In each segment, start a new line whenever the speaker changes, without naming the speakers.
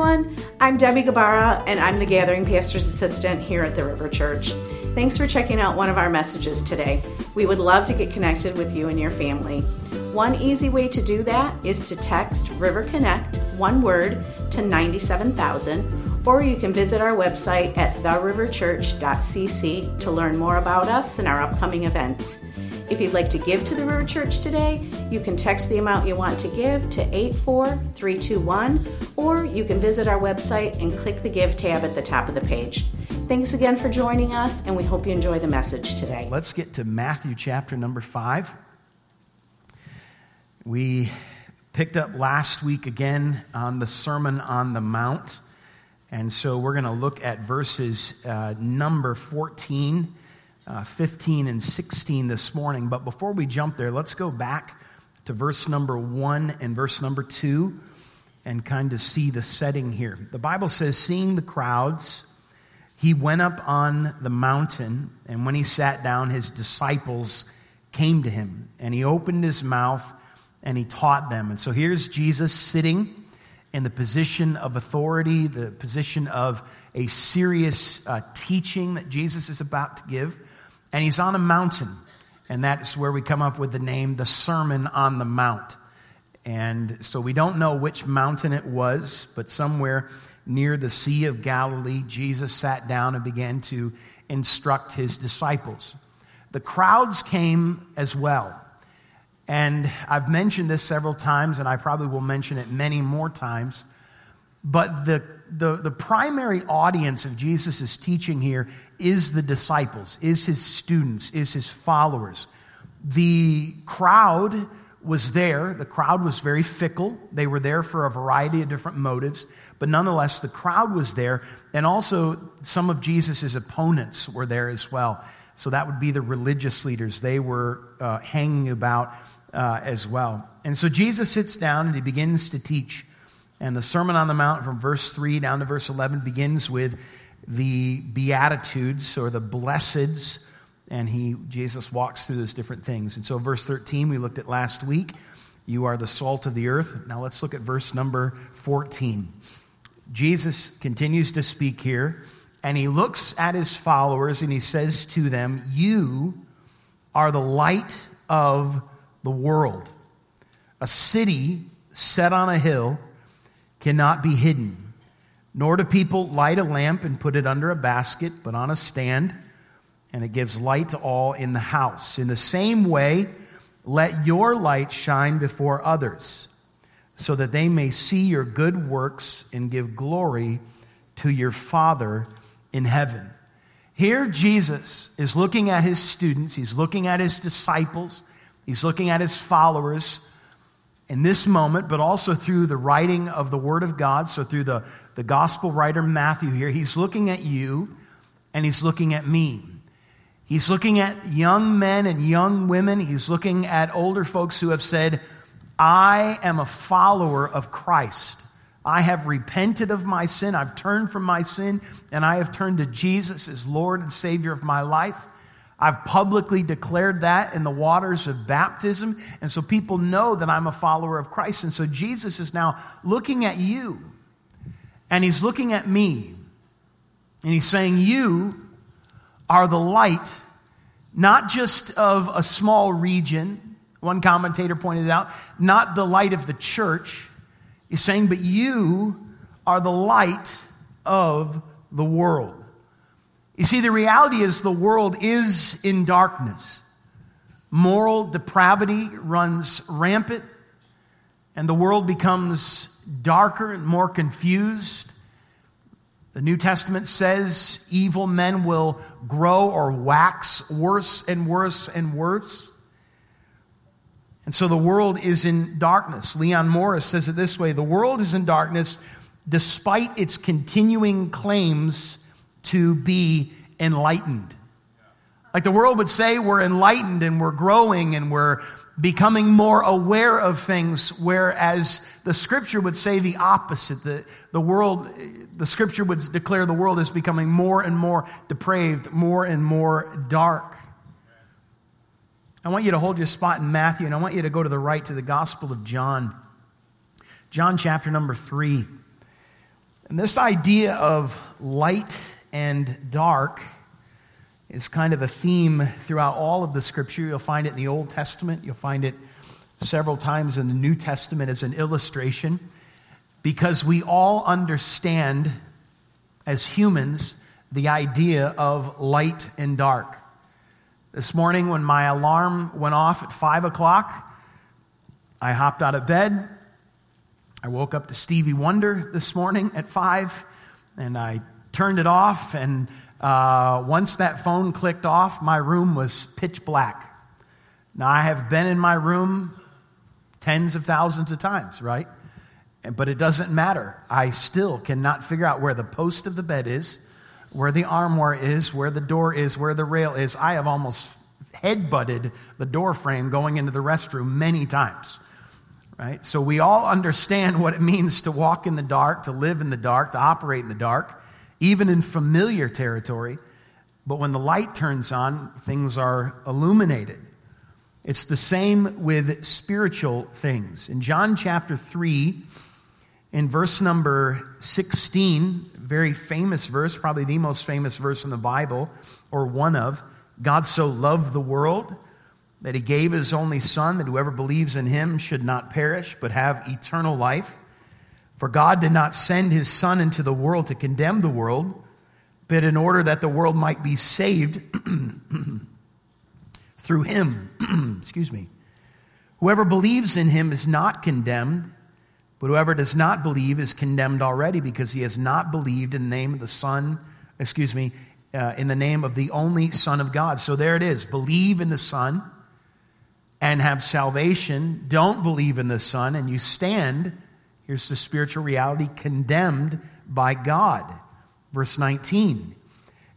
everyone. I'm Debbie Gabara, and I'm the Gathering Pastor's Assistant here at the River Church. Thanks for checking out one of our messages today. We would love to get connected with you and your family. One easy way to do that is to text River Connect, one word, to 97000, or you can visit our website at theriverchurch.cc to learn more about us and our upcoming events. If you'd like to give to the River Church today, you can text the amount you want to give to 84321, or you can visit our website and click the Give tab at the top of the page. Thanks again for joining us, and we hope you enjoy the message today.
Let's get to Matthew chapter number 5. We picked up last week again on the Sermon on the Mount. And so we're going to look at verses uh, number 14 uh, 15 and 16 this morning. But before we jump there, let's go back to verse number 1 and verse number 2 and kind of see the setting here. The Bible says, Seeing the crowds, he went up on the mountain, and when he sat down, his disciples came to him, and he opened his mouth and he taught them. And so here's Jesus sitting in the position of authority, the position of a serious uh, teaching that Jesus is about to give. And he's on a mountain. And that's where we come up with the name, the Sermon on the Mount. And so we don't know which mountain it was, but somewhere near the Sea of Galilee, Jesus sat down and began to instruct his disciples. The crowds came as well. And I've mentioned this several times, and I probably will mention it many more times. But the, the, the primary audience of Jesus' teaching here is the disciples, is his students, is his followers. The crowd was there. The crowd was very fickle. They were there for a variety of different motives, but nonetheless, the crowd was there. And also, some of Jesus' opponents were there as well. So that would be the religious leaders. They were uh, hanging about uh, as well. And so Jesus sits down and he begins to teach. And the Sermon on the Mount from verse 3 down to verse 11 begins with the Beatitudes or the Blesseds. And he, Jesus walks through those different things. And so, verse 13, we looked at last week. You are the salt of the earth. Now, let's look at verse number 14. Jesus continues to speak here, and he looks at his followers and he says to them, You are the light of the world. A city set on a hill cannot be hidden. Nor do people light a lamp and put it under a basket, but on a stand, and it gives light to all in the house. In the same way, let your light shine before others, so that they may see your good works and give glory to your Father in heaven. Here, Jesus is looking at his students, he's looking at his disciples, he's looking at his followers in this moment, but also through the writing of the Word of God. So, through the, the gospel writer Matthew here, he's looking at you and he's looking at me. He's looking at young men and young women. He's looking at older folks who have said, I am a follower of Christ. I have repented of my sin. I've turned from my sin and I have turned to Jesus as Lord and Savior of my life. I've publicly declared that in the waters of baptism. And so people know that I'm a follower of Christ. And so Jesus is now looking at you and he's looking at me and he's saying, You are the light, not just of a small region. One commentator pointed out, not the light of the church. He's saying, But you are the light of the world. You see, the reality is the world is in darkness. Moral depravity runs rampant, and the world becomes darker and more confused. The New Testament says evil men will grow or wax worse and worse and worse. And so the world is in darkness. Leon Morris says it this way The world is in darkness despite its continuing claims to be enlightened. Like the world would say, we're enlightened and we're growing and we're becoming more aware of things, whereas the scripture would say the opposite. The, the world, the scripture would declare the world is becoming more and more depraved, more and more dark. I want you to hold your spot in Matthew, and I want you to go to the right to the Gospel of John. John chapter number 3. And this idea of light and dark is kind of a theme throughout all of the scripture. You'll find it in the Old Testament, you'll find it several times in the New Testament as an illustration, because we all understand as humans the idea of light and dark. This morning, when my alarm went off at five o'clock, I hopped out of bed. I woke up to Stevie Wonder this morning at five, and I turned it off. And uh, once that phone clicked off, my room was pitch black. Now, I have been in my room tens of thousands of times, right? But it doesn't matter. I still cannot figure out where the post of the bed is, where the armoire is, where the door is, where the rail is. I have almost head butted the door frame going into the restroom many times. Right? So we all understand what it means to walk in the dark, to live in the dark, to operate in the dark, even in familiar territory. But when the light turns on, things are illuminated. It's the same with spiritual things. In John chapter 3, in verse number 16, very famous verse, probably the most famous verse in the Bible, or one of, God so loved the world that he gave his only Son, that whoever believes in him should not perish, but have eternal life. For God did not send his Son into the world to condemn the world, but in order that the world might be saved through him. Excuse me. Whoever believes in him is not condemned, but whoever does not believe is condemned already because he has not believed in the name of the Son, excuse me, uh, in the name of the only Son of God. So there it is. Believe in the Son and have salvation. Don't believe in the Son and you stand, here's the spiritual reality, condemned by God. Verse 19.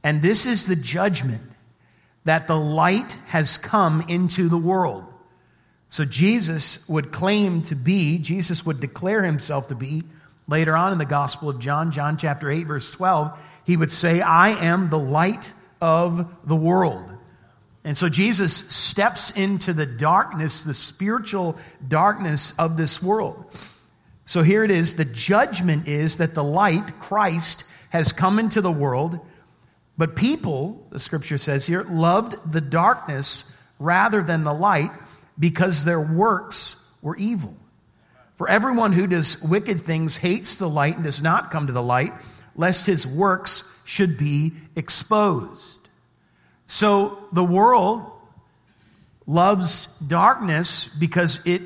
And this is the judgment that the light has come into the world. So Jesus would claim to be, Jesus would declare himself to be, later on in the Gospel of John, John chapter 8, verse 12, he would say, I am the light of the world. And so Jesus steps into the darkness, the spiritual darkness of this world. So here it is the judgment is that the light, Christ, has come into the world but people, the scripture says here, loved the darkness rather than the light because their works were evil. For everyone who does wicked things hates the light and does not come to the light, lest his works should be exposed. So the world loves darkness because it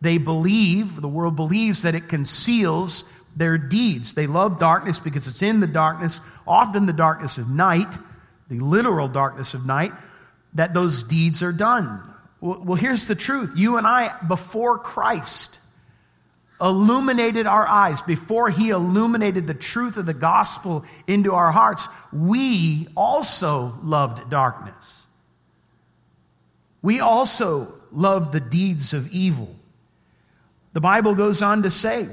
they believe, the world believes that it conceals their deeds. They love darkness because it's in the darkness, often the darkness of night, the literal darkness of night, that those deeds are done. Well, here's the truth. You and I, before Christ, illuminated our eyes, before he illuminated the truth of the gospel into our hearts, we also loved darkness. We also loved the deeds of evil. The Bible goes on to say,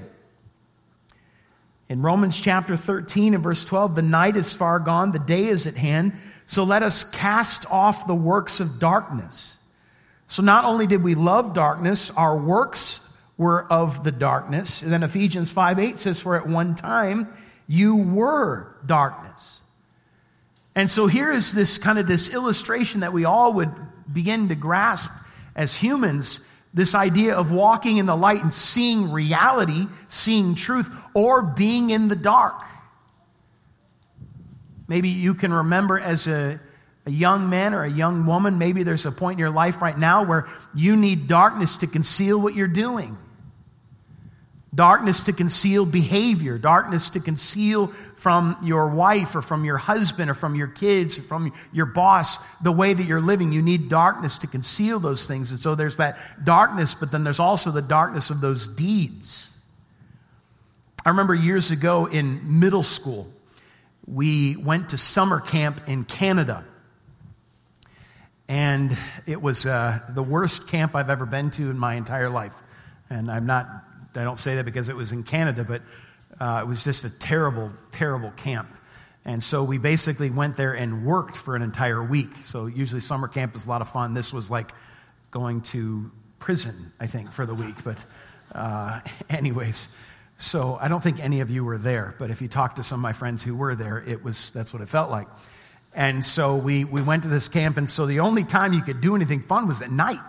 in Romans chapter 13 and verse 12, the night is far gone, the day is at hand. So let us cast off the works of darkness. So not only did we love darkness, our works were of the darkness. And then Ephesians 5 8 says, For at one time you were darkness. And so here is this kind of this illustration that we all would begin to grasp as humans this idea of walking in the light and seeing reality, seeing truth, or being in the dark. Maybe you can remember as a, a young man or a young woman, maybe there's a point in your life right now where you need darkness to conceal what you're doing darkness to conceal behavior, darkness to conceal from your wife or from your husband or from your kids or from your boss the way that you're living. You need darkness to conceal those things. And so there's that darkness, but then there's also the darkness of those deeds. I remember years ago in middle school, we went to summer camp in Canada. And it was uh, the worst camp I've ever been to in my entire life. And I'm not I don't say that because it was in Canada, but uh, it was just a terrible, terrible camp. And so we basically went there and worked for an entire week. So usually summer camp is a lot of fun. This was like going to prison, I think, for the week. But, uh, anyways, So I don't think any of you were there, but if you talk to some of my friends who were there, it was that's what it felt like. And so we, we went to this camp, and so the only time you could do anything fun was at night.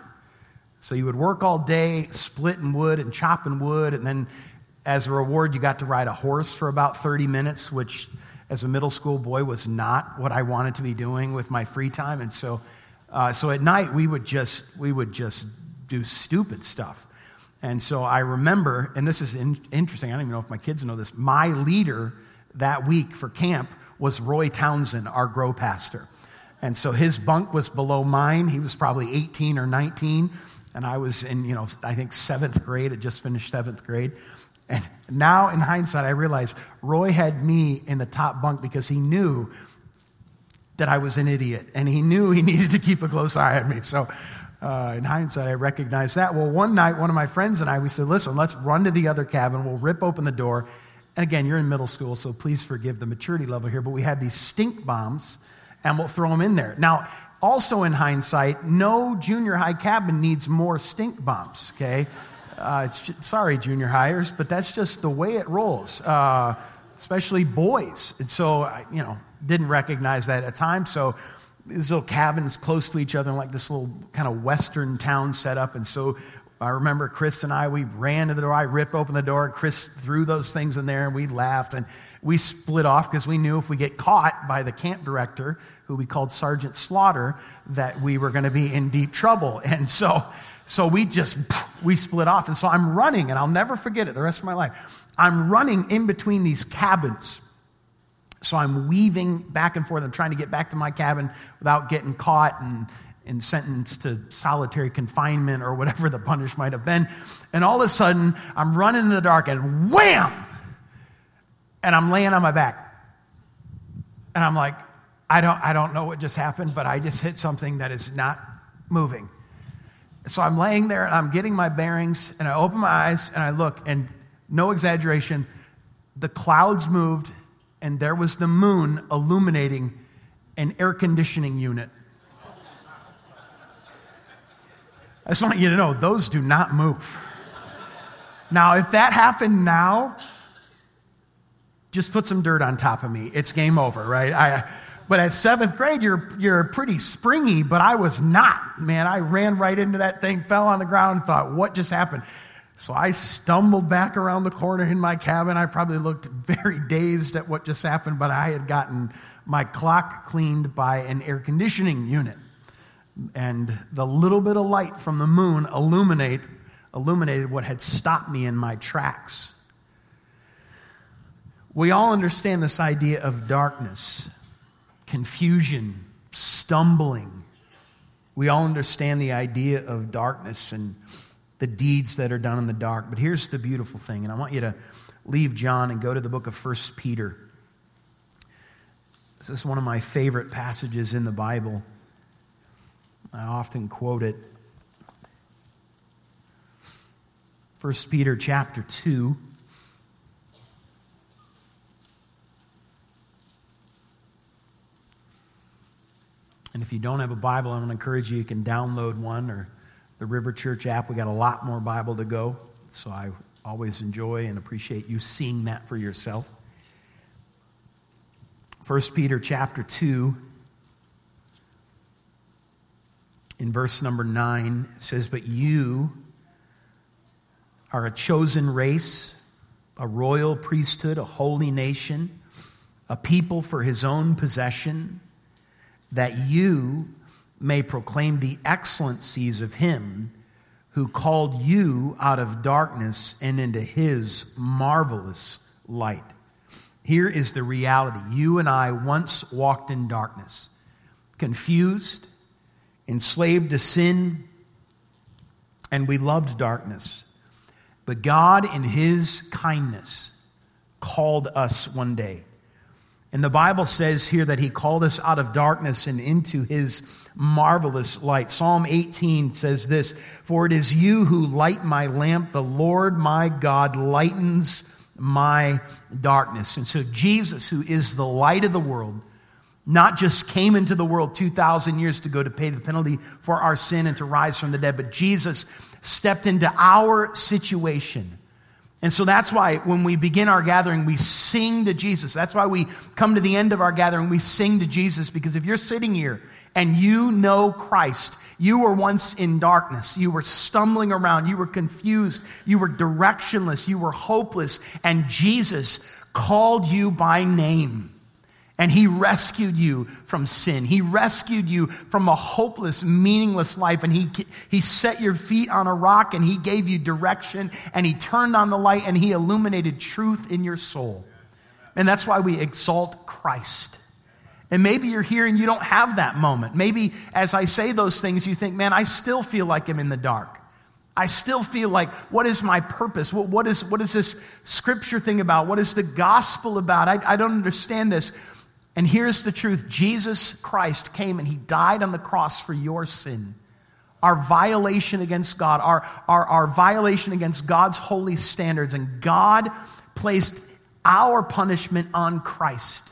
So you would work all day, splitting wood and chopping wood, and then as a reward, you got to ride a horse for about 30 minutes, which as a middle school boy was not what I wanted to be doing with my free time. And so, uh, so at night we would just we would just do stupid stuff. And so I remember, and this is in, interesting. I don't even know if my kids know this. My leader that week for camp was Roy Townsend, our grow pastor. And so his bunk was below mine. He was probably 18 or 19. And I was in, you know, I think seventh grade. I just finished seventh grade. And now in hindsight, I realize Roy had me in the top bunk because he knew that I was an idiot and he knew he needed to keep a close eye on me. So uh, in hindsight, I recognize that. Well, one night, one of my friends and I, we said, listen, let's run to the other cabin. We'll rip open the door and again, you're in middle school, so please forgive the maturity level here, but we had these stink bombs and we'll throw them in there. Now, also in hindsight, no junior high cabin needs more stink bombs, okay? Uh, just, sorry, junior hires, but that's just the way it rolls, uh, especially boys. And so, I, you know, didn't recognize that at the time. So, these little cabins close to each other, like this little kind of western town setup. And so I remember Chris and I, we ran to the door. I ripped open the door. and Chris threw those things in there and we laughed and we split off because we knew if we get caught by the camp director, who we called Sergeant Slaughter, that we were going to be in deep trouble. And so, so we just, we split off. And so I'm running and I'll never forget it the rest of my life. I'm running in between these cabins. So I'm weaving back and forth. I'm trying to get back to my cabin without getting caught and, and sentenced to solitary confinement or whatever the punish might have been. And all of a sudden, I'm running in the dark and wham! And I'm laying on my back. And I'm like, I don't, I don't know what just happened, but I just hit something that is not moving. So I'm laying there and I'm getting my bearings and I open my eyes and I look and no exaggeration, the clouds moved and there was the moon illuminating an air conditioning unit I just want you to know those do not move. Now, if that happened now, just put some dirt on top of me. It's game over, right? I, but at seventh grade, you're, you're pretty springy, but I was not. Man, I ran right into that thing, fell on the ground, and thought, what just happened? So I stumbled back around the corner in my cabin. I probably looked very dazed at what just happened, but I had gotten my clock cleaned by an air conditioning unit and the little bit of light from the moon illuminate, illuminated what had stopped me in my tracks. We all understand this idea of darkness, confusion, stumbling. We all understand the idea of darkness and the deeds that are done in the dark. But here's the beautiful thing, and I want you to leave John and go to the book of First Peter. This is one of my favorite passages in the Bible. I often quote it. 1 Peter chapter 2. And if you don't have a Bible, I'm going to encourage you, you can download one or the River Church app. We got a lot more Bible to go. So I always enjoy and appreciate you seeing that for yourself. 1 Peter chapter 2 in verse number 9, it says, But you are a chosen race, a royal priesthood, a holy nation, a people for his own possession, that you may proclaim the excellencies of him who called you out of darkness and into his marvelous light. Here is the reality. You and I once walked in darkness, confused, enslaved to sin, and we loved darkness. But God, in His kindness, called us one day. And the Bible says here that He called us out of darkness and into His marvelous light. Psalm 18 says this For it is you who light my lamp, the Lord my God lightens my darkness. And so, Jesus, who is the light of the world, not just came into the world 2,000 years to go to pay the penalty for our sin and to rise from the dead, but Jesus stepped into our situation And so that's why when we begin our gathering, we sing to Jesus. That's why we come to the end of our gathering, we sing to Jesus. Because if you're sitting here and you know Christ, you were once in darkness. You were stumbling around. You were confused. You were directionless. You were hopeless. And Jesus called you by name. And he rescued you from sin. He rescued you from a hopeless, meaningless life. And he, he set your feet on a rock and he gave you direction and he turned on the light and he illuminated truth in your soul. And that's why we exalt Christ. And maybe you're here and you don't have that moment. Maybe as I say those things, you think, man, I still feel like I'm in the dark. I still feel like, what is my purpose? What, what, is, what is this scripture thing about? What is the gospel about? I, I don't understand this. And here's the truth Jesus Christ came and he died on the cross for your sin. Our violation against God, our, our, our violation against God's holy standards. And God placed our punishment on Christ.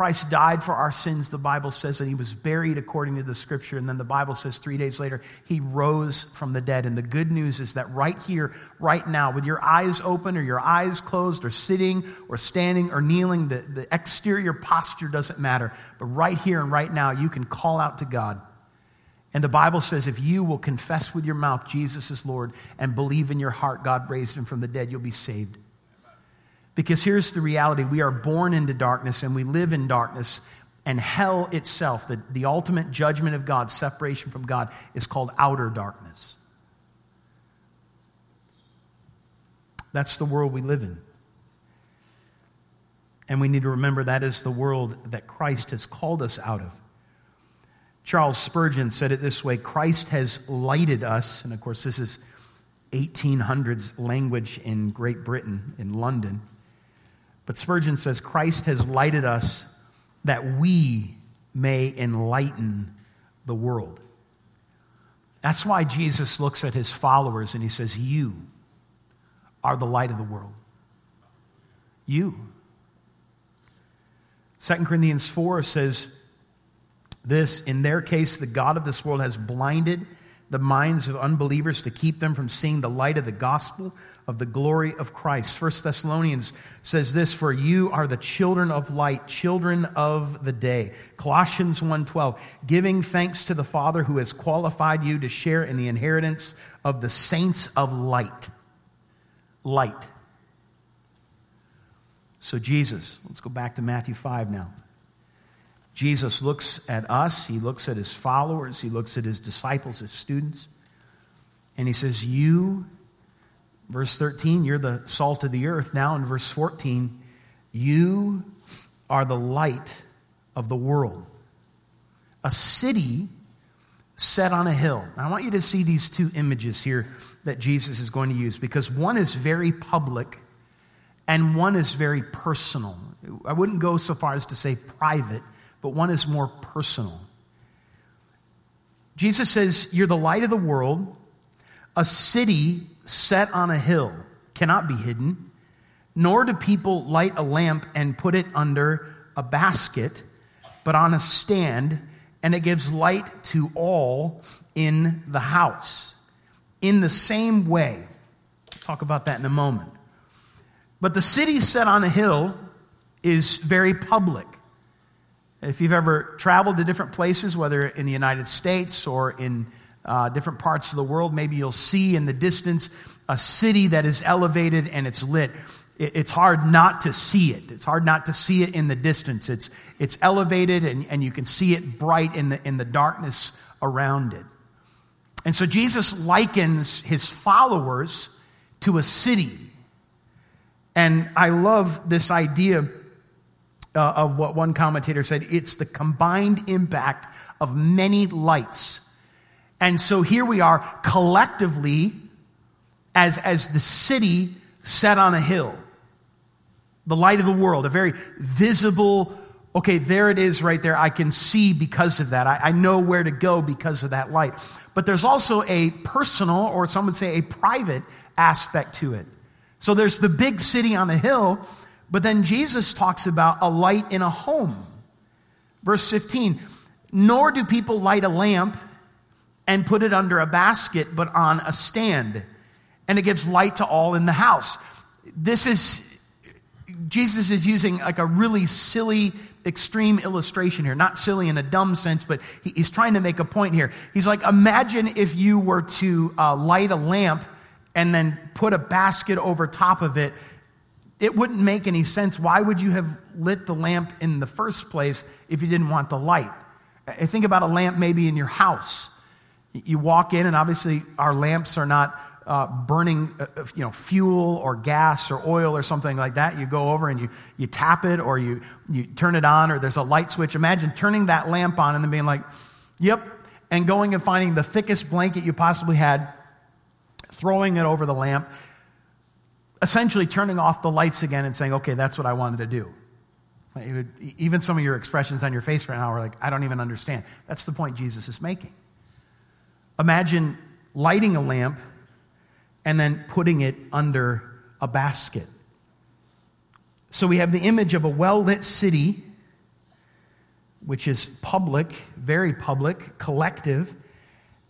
Christ died for our sins, the Bible says, and he was buried according to the scripture. And then the Bible says three days later, he rose from the dead. And the good news is that right here, right now, with your eyes open or your eyes closed or sitting or standing or kneeling, the, the exterior posture doesn't matter. But right here and right now, you can call out to God. And the Bible says if you will confess with your mouth Jesus is Lord and believe in your heart God raised him from the dead, you'll be saved. Because here's the reality we are born into darkness and we live in darkness, and hell itself, the, the ultimate judgment of God, separation from God, is called outer darkness. That's the world we live in. And we need to remember that is the world that Christ has called us out of. Charles Spurgeon said it this way Christ has lighted us, and of course, this is 1800s language in Great Britain, in London. But Spurgeon says Christ has lighted us that we may enlighten the world. That's why Jesus looks at his followers and he says, You are the light of the world. You. 2 Corinthians 4 says this In their case, the God of this world has blinded the minds of unbelievers to keep them from seeing the light of the gospel of the glory of Christ. First Thessalonians says this, for you are the children of light, children of the day. Colossians 1:12, giving thanks to the Father who has qualified you to share in the inheritance of the saints of light. Light. So Jesus, let's go back to Matthew 5 now. Jesus looks at us, he looks at his followers, he looks at his disciples, his students, and he says, You, verse 13, you're the salt of the earth. Now in verse 14, you are the light of the world. A city set on a hill. I want you to see these two images here that Jesus is going to use because one is very public and one is very personal. I wouldn't go so far as to say private but one is more personal. Jesus says, You're the light of the world. A city set on a hill cannot be hidden, nor do people light a lamp and put it under a basket, but on a stand, and it gives light to all in the house. In the same way, talk about that in a moment. But the city set on a hill is very public. If you've ever traveled to different places, whether in the United States or in uh, different parts of the world, maybe you'll see in the distance a city that is elevated and it's lit. it's hard not to see it. It's hard not to see it in the distance. It's, it's elevated and, and you can see it bright in the, in the darkness around it. And so Jesus likens his followers to a city. And I love this idea uh, of what one commentator said it's the combined impact of many lights. And so here we are collectively as, as the city set on a hill, the light of the world, a very visible, okay, there it is right there. I can see because of that. I, I know where to go because of that light. But there's also a personal, or some would say a private aspect to it. So there's the big city on the hill, but then Jesus talks about a light in a home. Verse 15, nor do people light a lamp and put it under a basket, but on a stand. and it gives light to all in the house. This is, Jesus is using like a really silly, extreme illustration here. Not silly in a dumb sense, but he's trying to make a point here. He's like, imagine if you were to uh, light a lamp and then put a basket over top of it it wouldn't make any sense. Why would you have lit the lamp in the first place if you didn't want the light? I think about a lamp maybe in your house. You walk in, and obviously our lamps are not uh, burning uh, uh, you know, fuel or gas or oil or something like that. You go over and you, you tap it or you, you turn it on or there's a light switch. Imagine turning that lamp on and then being like, yep, and going and finding the thickest blanket you possibly had, throwing it over the lamp, essentially turning off the lights again and saying, okay, that's what I wanted to do. Even some of your expressions on your face right now are like, I don't even understand. That's the point Jesus is making. Imagine lighting a lamp and then putting it under a basket. So we have the image of a well lit city, which is public, very public, collective,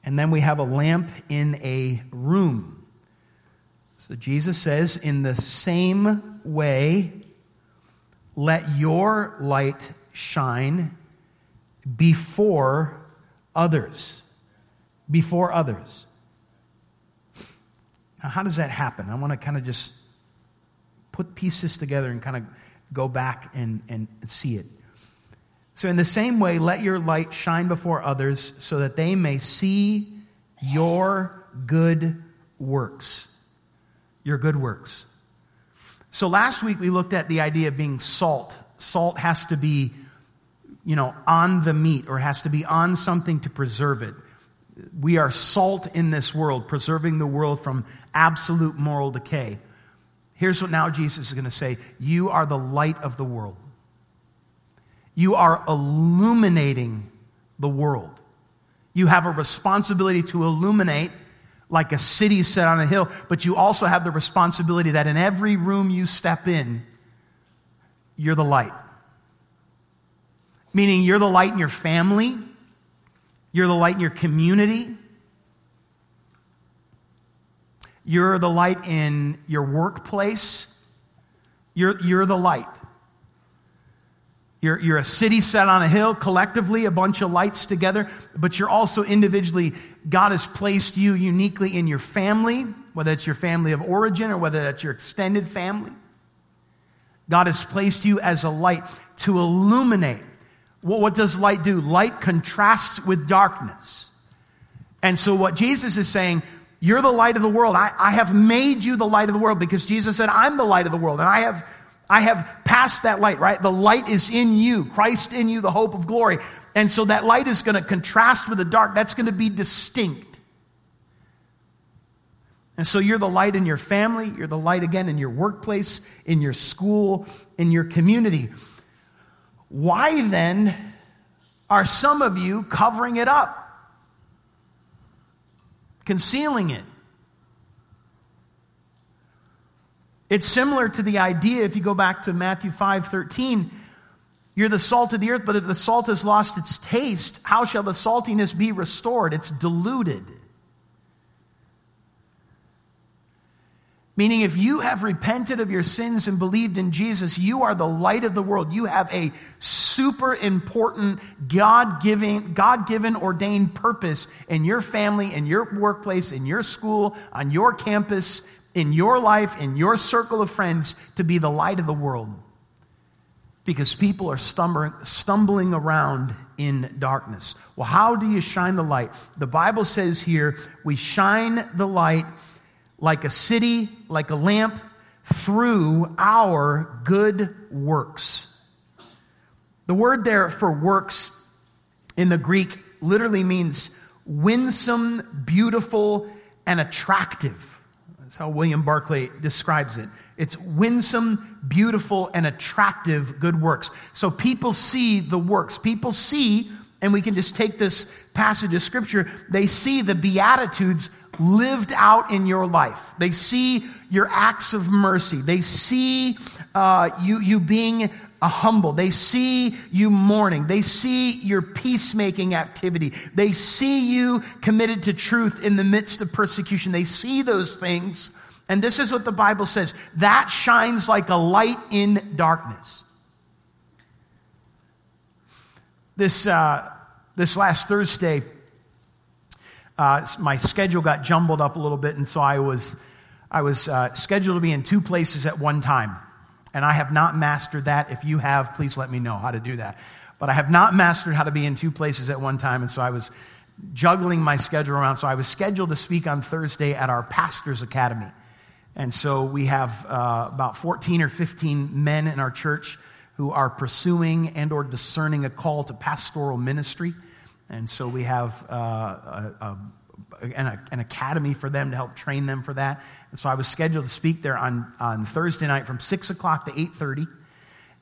and then we have a lamp in a room. So Jesus says, in the same way, let your light shine before others. Before others. Now, how does that happen? I want to kind of just put pieces together and kind of go back and, and see it. So, in the same way, let your light shine before others so that they may see your good works your good works. So last week we looked at the idea of being salt. Salt has to be, you know, on the meat or it has to be on something to preserve it. We are salt in this world, preserving the world from absolute moral decay. Here's what now Jesus is going to say You are the light of the world. You are illuminating the world. You have a responsibility to illuminate like a city set on a hill, but you also have the responsibility that in every room you step in, you're the light. Meaning you're the light in your family, you're the light in your community, you're the light in your workplace, you're, you're the light. You're, you're a city set on a hill, collectively, a bunch of lights together, but you're also individually, God has placed you uniquely in your family, whether it's your family of origin or whether that's your extended family. God has placed you as a light to illuminate. Well, what does light do? Light contrasts with darkness. And so, what Jesus is saying, you're the light of the world. I, I have made you the light of the world because Jesus said, I'm the light of the world. And I have I have passed that light, right? The light is in you, Christ in you, the hope of glory. And so that light is going to contrast with the dark. That's going to be distinct. And so you're the light in your family, you're the light again in your workplace, in your school, in your community. Why then are some of you covering it up? Concealing it? It's similar to the idea, if you go back to Matthew 5 13, you're the salt of the earth, but if the salt has lost its taste, how shall the saltiness be restored? It's diluted. Meaning, if you have repented of your sins and believed in Jesus, you are the light of the world. You have a super important God given, God given ordained purpose in your family, in your workplace, in your school, on your campus, in your life, in your circle of friends, to be the light of the world. Because people are stumbling, stumbling around in darkness. Well, how do you shine the light? The Bible says here, we shine the light like a city, like a lamp, through our good works. The word there for works in the Greek literally means winsome, beautiful, and attractive. That's how William Barclay describes it. It's winsome, beautiful, and attractive good works. So people see the works. People see and we can just take this passage of scripture, they see the Beatitudes lived out in your life. They see your acts of mercy. They see uh, you, you being a humble. They see you mourning. They see your peacemaking activity. They see you committed to truth in the midst of persecution. They see those things. And this is what the Bible says that shines like a light in darkness. This, uh, this last Thursday, uh, my schedule got jumbled up a little bit, and so I was, I was uh, scheduled to be in two places at one time. And I have not mastered that. If you have, please let me know how to do that. But I have not mastered how to be in two places at one time. And so I was juggling my schedule around. So I was scheduled to speak on Thursday at our Pastors Academy. And so we have uh, about 14 or 15 men in our church who are pursuing and or discerning a call to pastoral ministry. And so we have uh, a, a an, an, academy for them to help train them for that. And so I was scheduled to speak there on, on Thursday night from 6 o'clock to 8.30.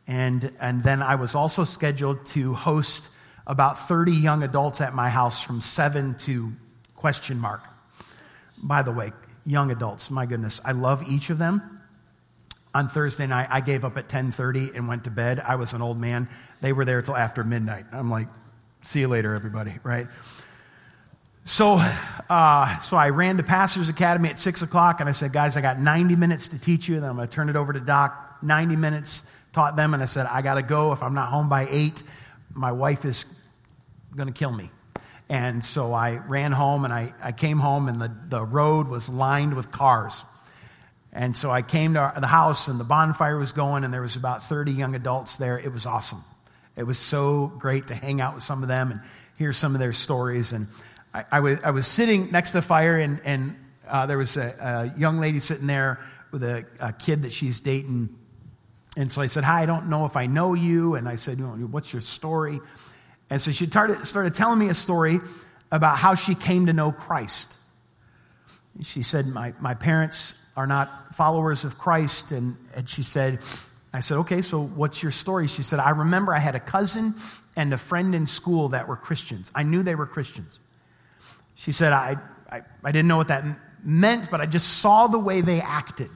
And, and then I was also scheduled to host about 30 young adults at my house from 7 to question mark. By the way, young adults, my goodness, I love each of them. On Thursday night, I gave up at 10:30 and went to bed. I was an old man. They were there till after midnight. I'm like, see you later, everybody, right? So, uh, so I ran to Pastors Academy at 6 o'clock and I said, guys, I got 90 minutes to teach you. Then I'm going to turn it over to Doc. 90 minutes, taught them. And I said, I got to go. If I'm not home by 8, my wife is going to kill me. And so I ran home and I, I came home and the, the road was lined with cars. And so I came to the house and the bonfire was going and there was about 30 young adults there. It was awesome. It was so great to hang out with some of them and hear some of their stories. And I, I, was, I was sitting next to the fire, and, and uh, there was a, a, young lady sitting there with a, a, kid that she's dating. And so I said, Hi, I don't know if I know you. And I said, What's your story? And so she started, started telling me a story about how she came to know Christ. She said, My, my parents are not followers of Christ. And, and she said, I said, Okay, so what's your story? She said, I remember I had a cousin and a friend in school that were Christians. I knew they were Christians. She said, I, I, I didn't know what that meant, but I just saw the way they acted.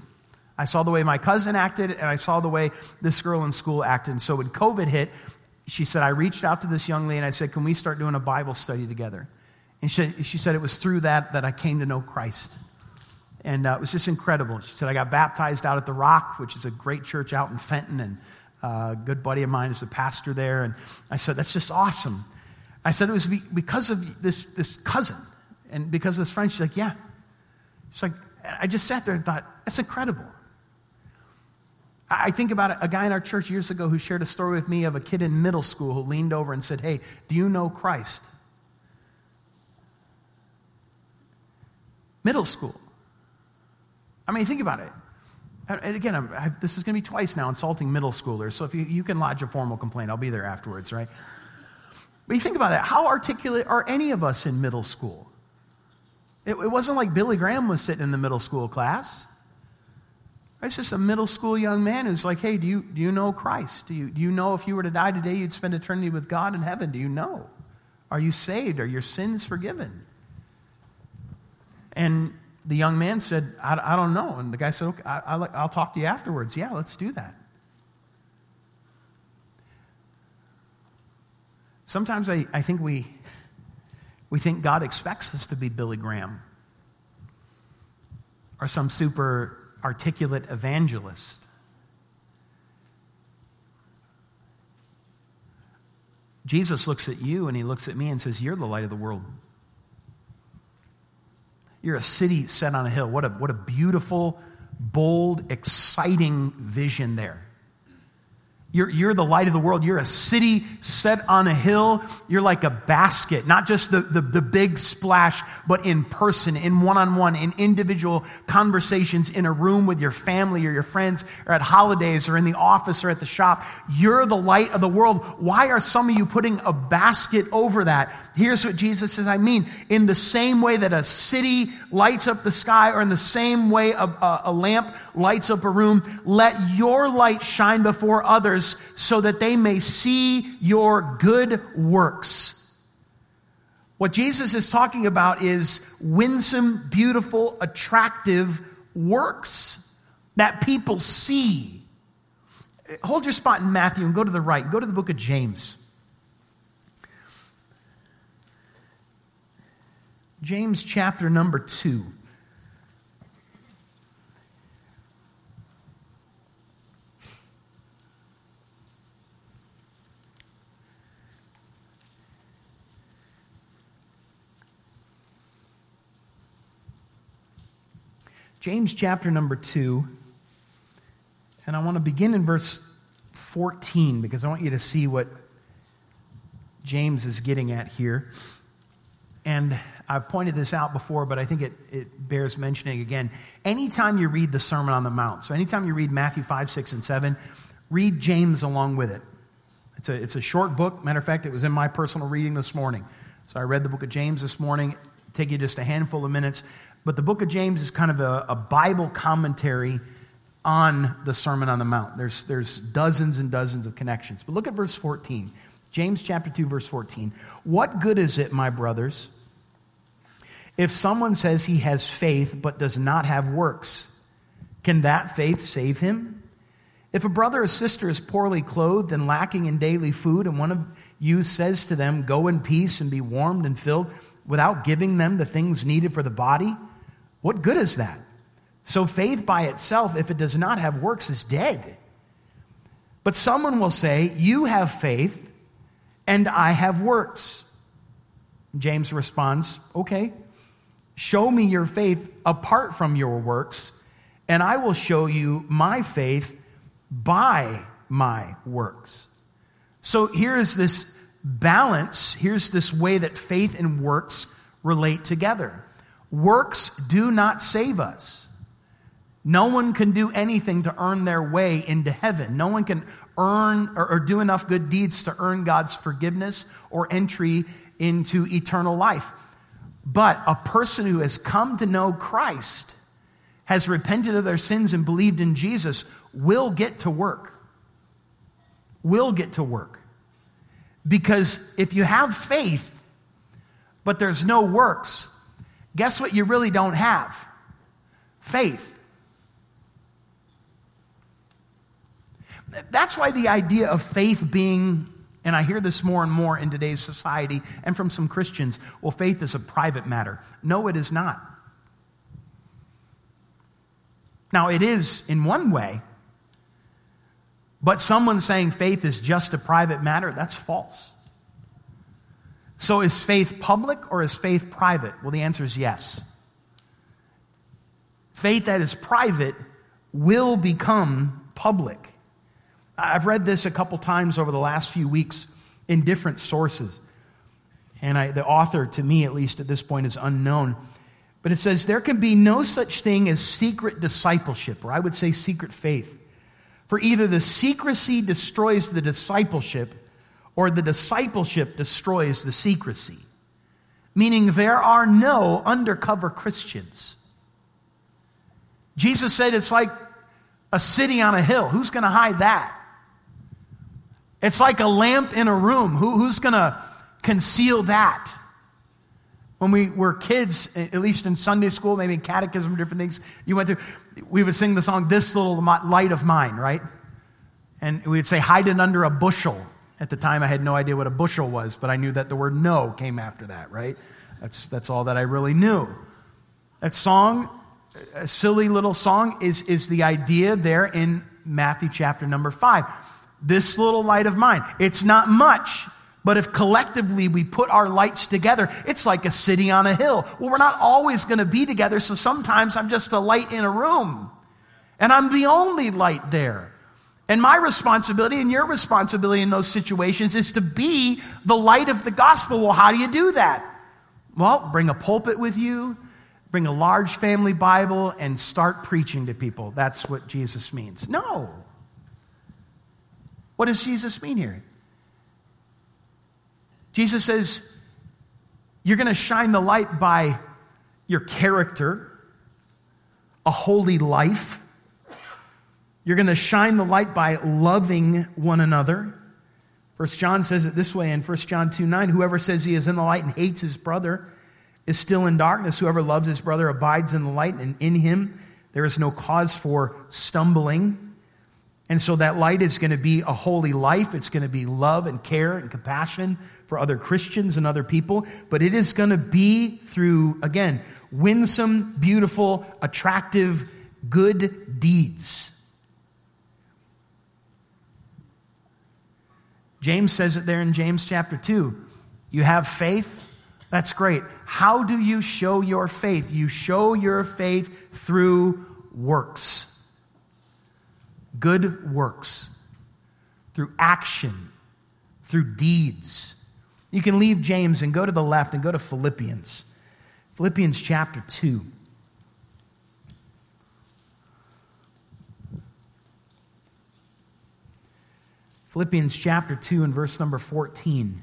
I saw the way my cousin acted, and I saw the way this girl in school acted. And so when COVID hit, she said, I reached out to this young lady and I said, Can we start doing a Bible study together? And she, she said, It was through that that I came to know Christ. And uh, it was just incredible. She said, I got baptized out at The Rock, which is a great church out in Fenton, and uh, a good buddy of mine is a pastor there. And I said, That's just awesome. I said, It was because of this, this cousin and because of this friend, she's like, yeah. She's like, I just sat there and thought, that's incredible. I think about a guy in our church years ago who shared a story with me of a kid in middle school who leaned over and said, Hey, do you know Christ? Middle school. I mean, think about it. And again, I, this is going to be twice now insulting middle schoolers. So if you, you can lodge a formal complaint, I'll be there afterwards, right? But you think about it. How articulate are any of us in middle school? It, it wasn't like Billy Graham was sitting in the middle school class. It's just a middle school young man who's like, hey, do you, do you know Christ? Do you, do you know if you were to die today, you'd spend eternity with God in heaven? Do you know? Are you saved? Are your sins forgiven? And the young man said, I, I don't know. And the guy said, okay, I, I'll talk to you afterwards. Yeah, let's do that. Sometimes I, I think we we think God expects us to be Billy Graham or some super articulate evangelist. Jesus looks at you and he looks at me and says, You're the light of the world. You're a city set on a hill. What a, what a beautiful, bold, exciting vision there. You're, you're the light of the world. You're a city set on a hill. You're like a basket, not just the, the, the big splash, but in person, in one on one, in individual conversations, in a room with your family or your friends, or at holidays, or in the office, or at the shop. You're the light of the world. Why are some of you putting a basket over that? Here's what Jesus says I mean, in the same way that a city lights up the sky, or in the same way a, a, a lamp lights up a room, let your light shine before others others so that they may see your good works What Jesus is talking about is winsome, beautiful, attractive works that people see. Hold your spot in Matthew and go to the right. Go to the book of James. James chapter number 2. James chapter number 2. And I want to begin in verse 14 because I want you to see what James is getting at here. And I've pointed this out before, but I think it, it bears mentioning again. Anytime you read the Sermon on the Mount, so anytime you read Matthew 5, 6, and 7, read James along with it. It's a, it's a short book. Matter of fact, it was in my personal reading this morning. So I read the book of James this morning. Take you just a handful of minutes. But the book of James is kind of a, a Bible commentary on the Sermon on the Mount. There's, there's dozens and dozens of connections. But look at verse 14. James chapter 2, verse 14. What good is it, my brothers, if someone says he has faith but does not have works? Can that faith save him? If a brother or sister is poorly clothed and lacking in daily food, and one of you says to them, Go in peace and be warmed and filled, without giving them the things needed for the body, what good is that? So faith by itself, if it does not have works, is dead. But someone will say, You have faith, and I have works. James responds, Okay, show me your faith apart from your works, and I will show you my faith by my works. So here is this balance. Here's this way that faith and works relate together. Works do not save us. No one can do anything to earn their way into heaven. No one can earn or, or, do enough good deeds to earn God's forgiveness or entry into eternal life. But a person who has come to know Christ, has repented of their sins and believed in Jesus, will get to work. Will get to work. Because if you have faith, but there's no works, Guess what you really don't have? Faith. That's why the idea of faith being, and I hear this more and more in today's society and from some Christians, well, faith is a private matter. No, it is not. Now, it is in one way, but someone saying faith is just a private matter, that's false. So is faith public or is faith private? Well, the answer is yes. Faith that is private will become public. I've read this a couple times over the last few weeks in different sources. And I, the author, to me at least at this point, is unknown. But it says there can be no such thing as secret discipleship, or I would say secret faith. For either the secrecy destroys the discipleship, or the discipleship destroys the secrecy. Meaning there are no undercover Christians. Jesus said it's like a city on a hill. Who's going to hide that? It's like a lamp in a room. Who, who's going to conceal that? When we were kids, at least in Sunday school, maybe in catechism, different things you went through, we would sing the song, This Little Light of Mine, right? And we'd say, Hide it under a bushel. At the time, I had no idea what a bushel was, but I knew that the word no came after that, right? That's, that's all that I really knew. That song, a silly little song, is, is the idea there in Matthew chapter number five. This little light of mine. It's not much, but if collectively we put our lights together, it's like a city on a hill. Well, we're not always going to be together, so sometimes I'm just a light in a room. And I'm the only light there. And my responsibility and your responsibility in those situations is to be the light of the gospel. Well, how do you do that? Well, bring a pulpit with you, bring a large family Bible, and start preaching to people. That's what Jesus means. No. What does Jesus mean here? Jesus says, You're going to shine the light by your character, a holy life you're going to shine the light by loving one another. First John says it this way in 1 John 2 9 Whoever says he is in the light and hates his brother is still in darkness. Whoever loves his brother abides in the light, and in him there is no cause for stumbling. And so that light is going to be a holy life. It's going to be love and care and compassion for other Christians and other people. But it is going to be through, again, winsome, beautiful, attractive, good deeds. James says it there in James chapter 2. You have faith, that's great. How do you show your faith? You show your faith through works, good works, through action, through deeds. You can leave James and go to the left and go to Philippians. Philippians chapter 2. Philippians chapter 2 and verse number 14.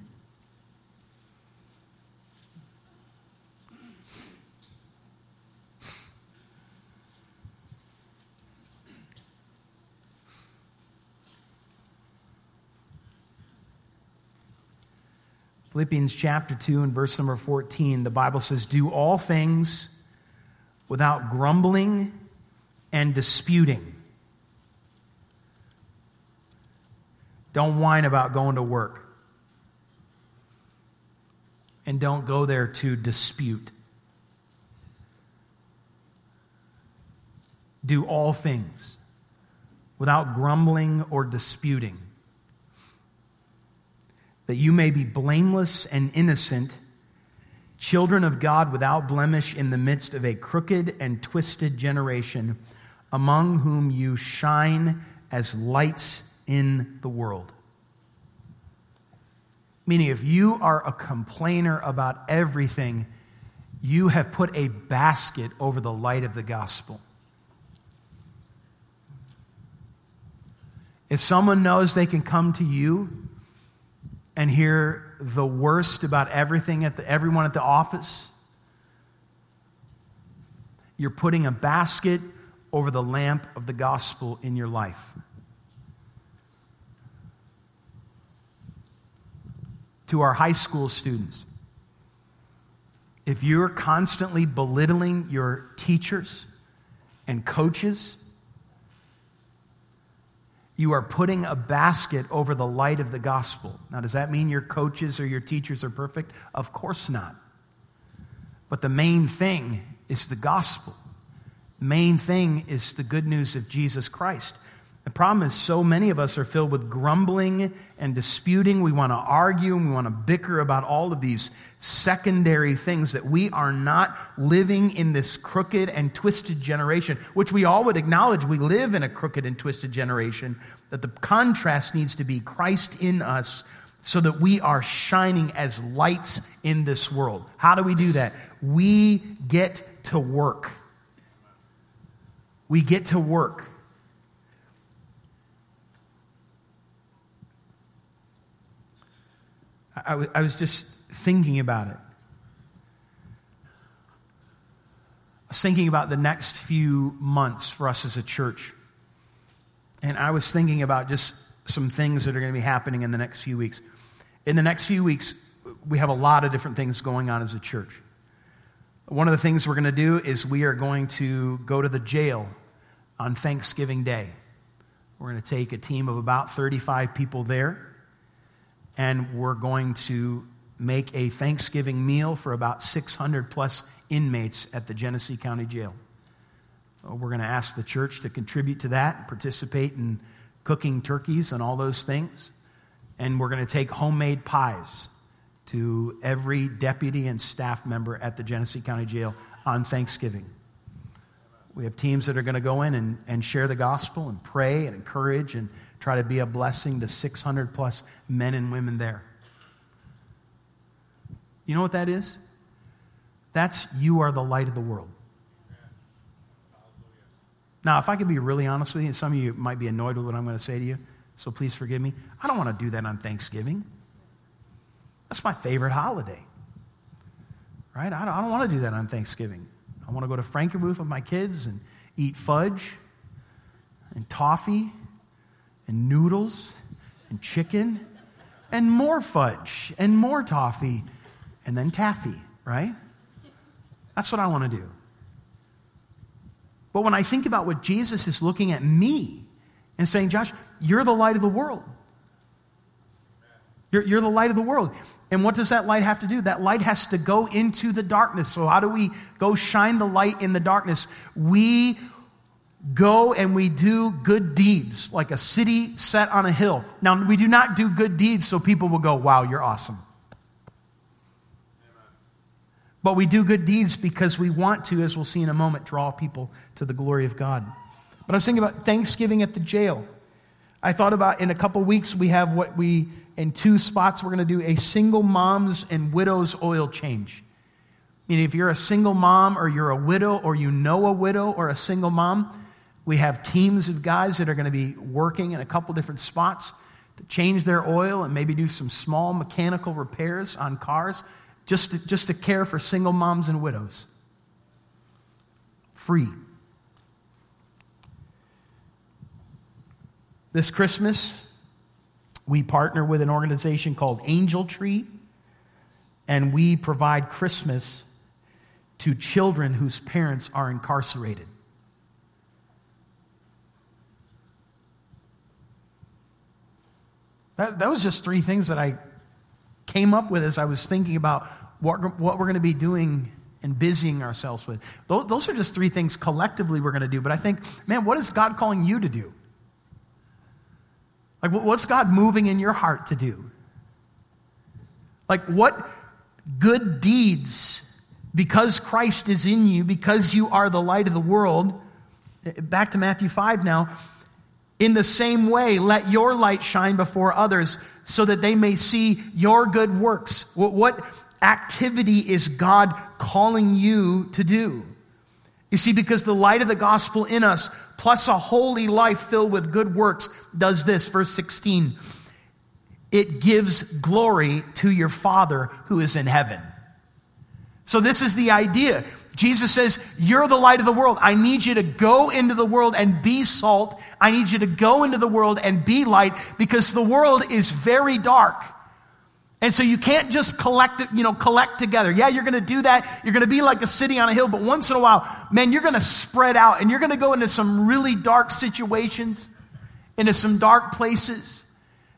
Philippians chapter 2 and verse number 14, the Bible says, Do all things without grumbling and disputing. Don't whine about going to work. And don't go there to dispute. Do all things without grumbling or disputing that you may be blameless and innocent, children of God without blemish in the midst of a crooked and twisted generation, among whom you shine as lights in the world. Meaning, if you are a complainer about everything, you have put a basket over the light of the gospel. If someone knows they can come to you and hear the worst about everything at the, everyone at the office. You're putting a basket over the lamp of the gospel in your life. To our high school students, if you're constantly belittling your teachers and coaches, you are putting a basket over the light of the gospel. Now, does that mean your coaches or your teachers are perfect? Of course not. But the main thing is the gospel. Main thing is the good news of Jesus Christ. The problem is, so many of us are filled with grumbling and disputing. We want to argue and we want to bicker about all of these secondary things that we are not living in this crooked and twisted generation, which we all would acknowledge we live in a crooked and twisted generation, that the contrast needs to be Christ in us so that we are shining as lights in this world. How do we do that? We get to work. We get to work. I, w- I was just thinking about it. I was thinking about the next few months for us as a church. And I was thinking about just some things that are going to be happening in the next few weeks. In the next few weeks, we have a lot of different things going on as a church. One of the things we're going to do is we are going to go to the jail on Thanksgiving Day. We're going to take a team of about 35 people there and we're going to make a Thanksgiving meal for about 600 plus inmates at the Genesee County Jail. Uh, we're going to ask the church to contribute to that, participate in cooking turkeys and all those things. And we're going to take homemade pies to every deputy and staff member at the Genesee County Jail on Thanksgiving. We have teams that are going to go in and, and share the gospel and pray and encourage and try to be a blessing to 600 plus men and women there. You know what that is? That's you are the light of the world. Now, if I could be really honest with you, and some of you might be annoyed with what I'm going to say to you, so please forgive me. I don't want to do that on Thanksgiving. That's my favorite holiday. Right? I don't, want to do that on Thanksgiving. I want to go to Frankenmuth with my kids and eat fudge and toffee and noodles and chicken and more fudge and more toffee and then taffy, right? That's what I want to do. But when I think about what Jesus is looking at me and saying, Josh, you're the light of the world. You're, you're the light of the world. And what does that light have to do? That light has to go into the darkness. So, how do we go shine the light in the darkness? We go and we do good deeds like a city set on a hill. Now, we do not do good deeds so people will go, wow, you're awesome. But we do good deeds because we want to, as we'll see in a moment, draw people to the glory of God. But I was thinking about Thanksgiving at the jail. I thought about in a couple weeks, we have what we, in two spots, we're going to do a single moms and widows oil change. I mean, if you're a single mom or you're a widow or you know a widow or a single mom, we have teams of guys that are going to be working in a couple different spots to change their oil and maybe do some small mechanical repairs on cars just to, just to care for single moms and widows. Free. This Christmas, we partner with an organization called Angel Tree, and we provide Christmas to children whose parents are incarcerated. That, that was just three things that I came up with as I was thinking about what, what we're going to be doing and busying ourselves with. Those, those are just three things collectively we're going to do. But I think, man, what is God calling you to do? Like, what's God moving in your heart to do? Like, what good deeds, because Christ is in you, because you are the light of the world, eh, back to Matthew 5 now, in the same way, let your light shine before others so that they may see your good works. What activity is God calling you to do? You see, because the light of the gospel in us, plus a holy life filled with good works, does this. Verse 16 it gives glory to your Father who is in heaven. So, this is the idea. Jesus says, You're the light of the world. I need you to go into the world and be salt. I need you to go into the world and be light because the world is very dark. And so you can't just collect you know, collect together. Yeah, you're going to do that. You're going to be like a city on a hill, but once in a while, man, you're going to spread out and you're going to go into some really dark situations, into some dark places.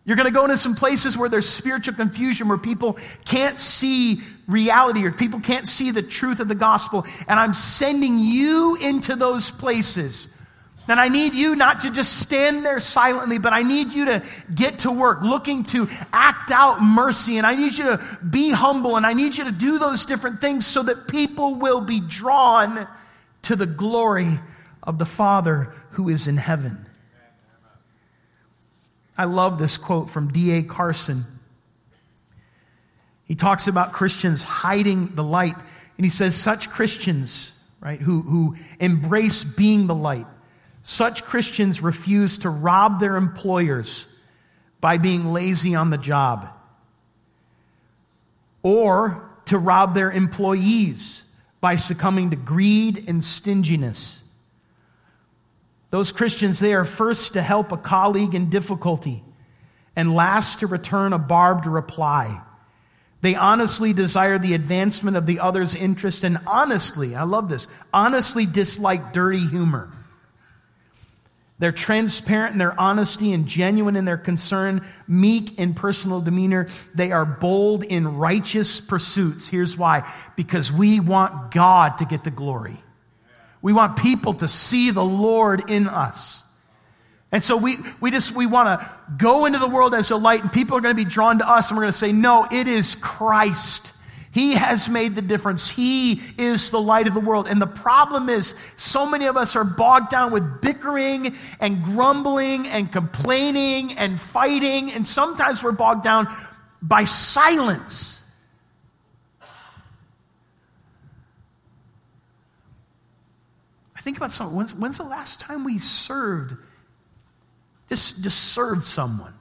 You're going to go into some places where there's spiritual confusion, where people can't see reality or people can't see the truth of the gospel. And I'm sending you into those places. And I need you not to just stand there silently, but I need you to get to work, looking to act out mercy. And I need you to be humble. And I need you to do those different things so that people will be drawn to the glory of the Father who is in heaven. I love this quote from D.A. Carson. He talks about Christians hiding the light, and he says, such Christians, right, who, who embrace being the light, such Christians refuse to rob their employers by being lazy on the job or to rob their employees by succumbing to greed and stinginess. Those Christians, they are first to help a colleague in difficulty and last to return a barbed reply. They honestly desire the advancement of the other's interest and honestly, I love this, honestly dislike dirty humor. They're transparent in their honesty and genuine in their concern, meek in personal demeanor. They are bold in righteous pursuits. Here's why because we want God to get the glory. We want people to see the Lord in us. And so we, we just, we want to go into the world as a light and people are going to be drawn to us and we're going to say, no, it is Christ. He has made the difference. He is the light of the world. And the problem is, so many of us are bogged down with bickering and grumbling and complaining and fighting. And sometimes we're bogged down by silence. I think about someone. When's, when's the last time we served? Just, just served someone.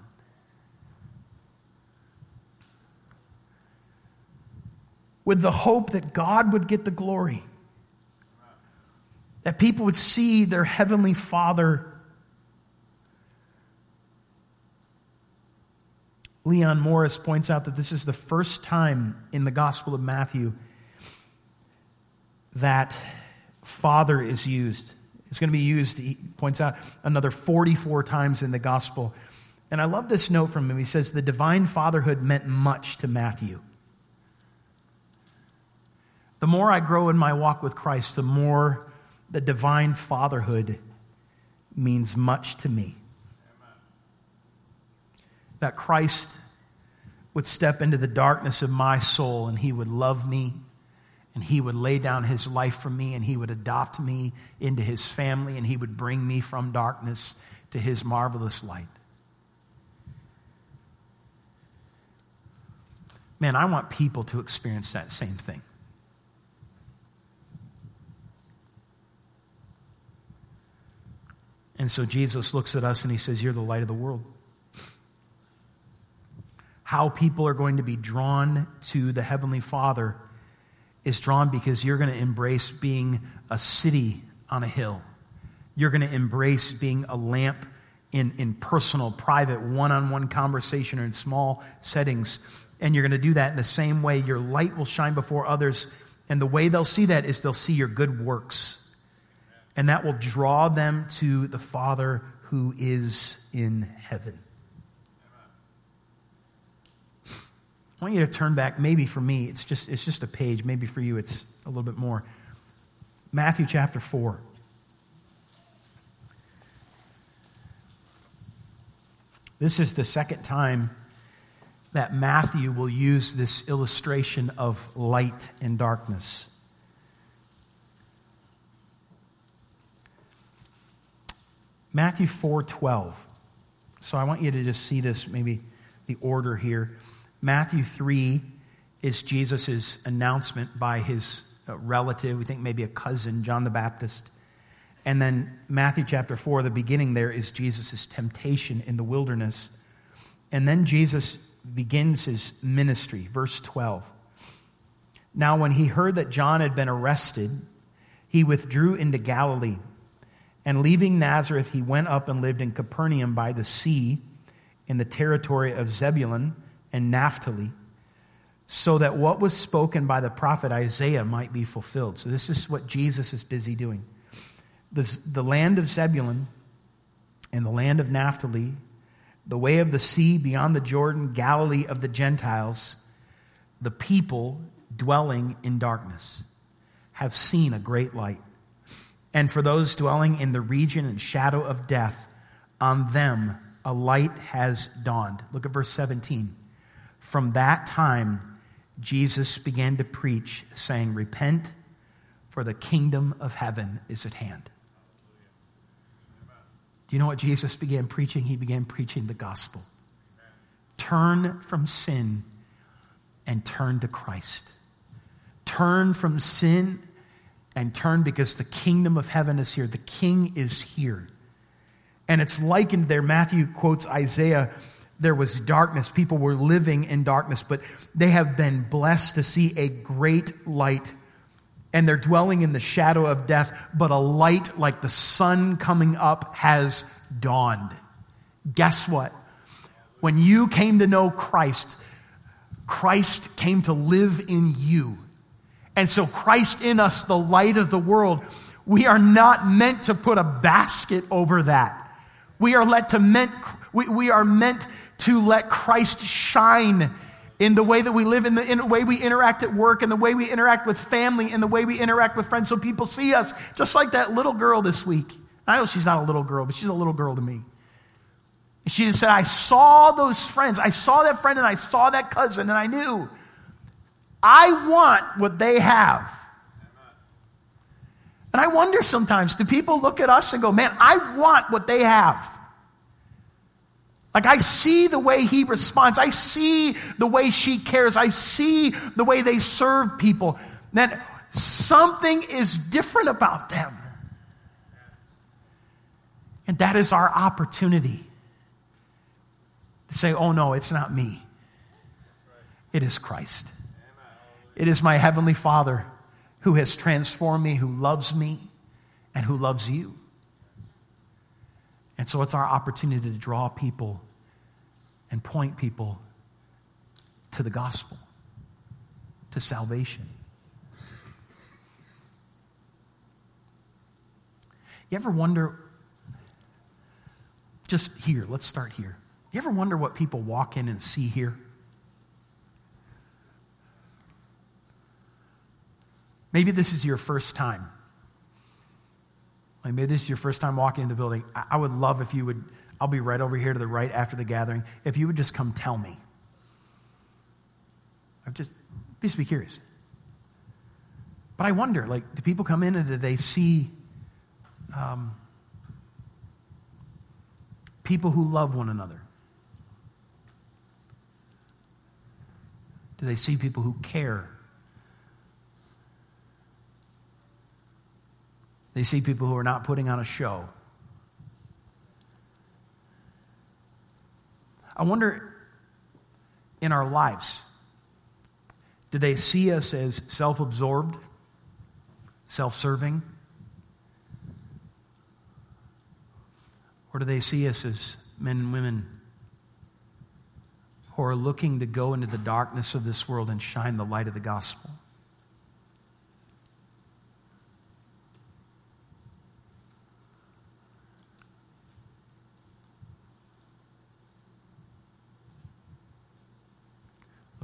With the hope that God would get the glory. That people would see their heavenly Father Leon Morris points out that this is the first time in the Gospel of Matthew that Father is used. It's going to be used, he points out, another 44 times in the Gospel. And I love this note from him. He says, The divine fatherhood meant much to Matthew. The more I grow in my walk with Christ, the more the divine fatherhood means much to me. That Christ would step into the darkness of my soul and he would love me and he would lay down his life for me and he would adopt me into his family and he would bring me from darkness to his marvelous light. Man, I want people to experience that same thing. And so Jesus looks at us and he says, You're the light of the world. How people are going to be drawn to the Heavenly Father is drawn because you're going to embrace being a city on a hill. You're going to embrace being a lamp in, in personal, private, one on one conversation or in small settings. And you're going to do that in the same way your light will shine before others. And the way they'll see that is they'll see your good works and that will draw them to the Father who is in heaven. I want you to turn back, maybe for me, it's just, it's just a page. Maybe for you, it's a little bit more. Matthew chapter 4. This is the second time that Matthew will use this illustration of light and darkness. Matthew 4 12. So I want you to just see this, maybe the order here. Matthew 3 is Jesus' announcement by his uh, relative, we think maybe a cousin, John the Baptist. And then Matthew chapter 4, the beginning there is Jesus' temptation in the wilderness. And then Jesus begins his ministry, verse 12. Now, when he heard that John had been arrested, he withdrew into Galilee. And leaving Nazareth, he went up and lived in Capernaum by the sea in the territory of Zebulun and Naphtali, so that what was spoken by the prophet Isaiah might be fulfilled. So, this is what Jesus is busy doing. This, the land of Zebulun and the land of Naphtali, the way of the sea beyond the Jordan, Galilee of the Gentiles, the people dwelling in darkness have seen a great light. And for those dwelling in the region and shadow of death, on them a light has dawned. Look at verse 17. From that time, Jesus began to preach, saying, Repent, for the kingdom of heaven is at hand. Do you know what Jesus began preaching? He began preaching the gospel. Turn from sin and turn to Christ. Turn from sin and turn because the kingdom of heaven is here. The king is here. And it's likened there. Matthew quotes Isaiah. There was darkness. People were living in darkness, but they have been blessed to see a great light. And they're dwelling in the shadow of death, but a light like the sun coming up has dawned. Guess what? When you came to know Christ, Christ came to live in you. And so, Christ in us, the light of the world, we are not meant to put a basket over that. We are, let to meant, we, we are meant to let Christ shine in the way that we live, in the, in the way we interact at work, in the way we interact with family, in the way we interact with friends, so people see us. Just like that little girl this week. I know she's not a little girl, but she's a little girl to me. She just said, I saw those friends. I saw that friend and I saw that cousin, and I knew I want what they have. And I wonder sometimes do people look at us and go, man, I want what they have? Like, I see the way he responds. I see the way she cares. I see the way they serve people. That something is different about them. And that is our opportunity to say, oh no, it's not me, it is Christ. It is my Heavenly Father who has transformed me, who loves me, and who loves you. And so it's our opportunity to draw people and point people to the gospel, to salvation. You ever wonder, just here, let's start here. You ever wonder what people walk in and see here? Maybe this is your first time. Like maybe this is your first time walking in the building. I would love if you would, I'll be right over here to the right after the gathering, if you would just come tell me. I'm just, just be curious. But I wonder, like, do people come in and do they see um, people who love one another? Do they see people who care? They see people who are not putting on a show. I wonder in our lives, do they see us as self absorbed, self serving? Or do they see us as men and women who are looking to go into the darkness of this world and shine the light of the gospel?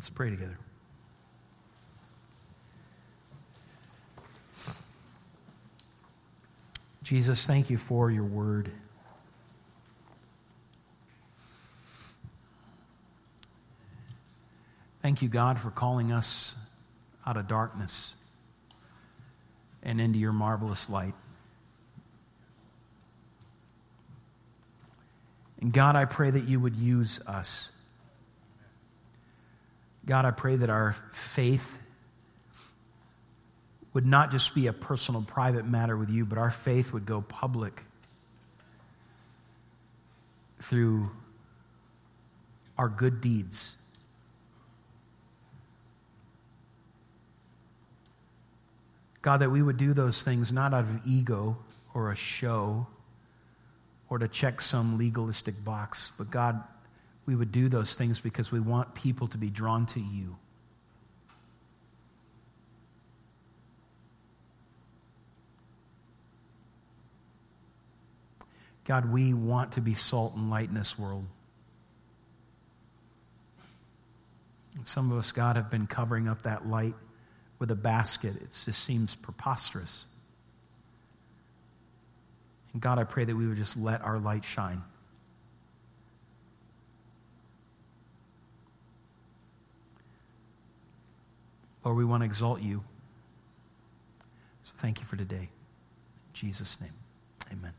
Let's pray together. Jesus, thank you for your word. Thank you, God, for calling us out of darkness and into your marvelous light. And God, I pray that you would use us. God, I pray that our faith would not just be a personal, private matter with you, but our faith would go public through our good deeds. God, that we would do those things not out of ego or a show or to check some legalistic box, but God, we would do those things because we want people to be drawn to you. God, we want to be salt and light in this world. Some of us, God, have been covering up that light with a basket. It just seems preposterous. And God, I pray that we would just let our light shine. Lord, we want to exalt you. So thank you for today. In Jesus' name, amen.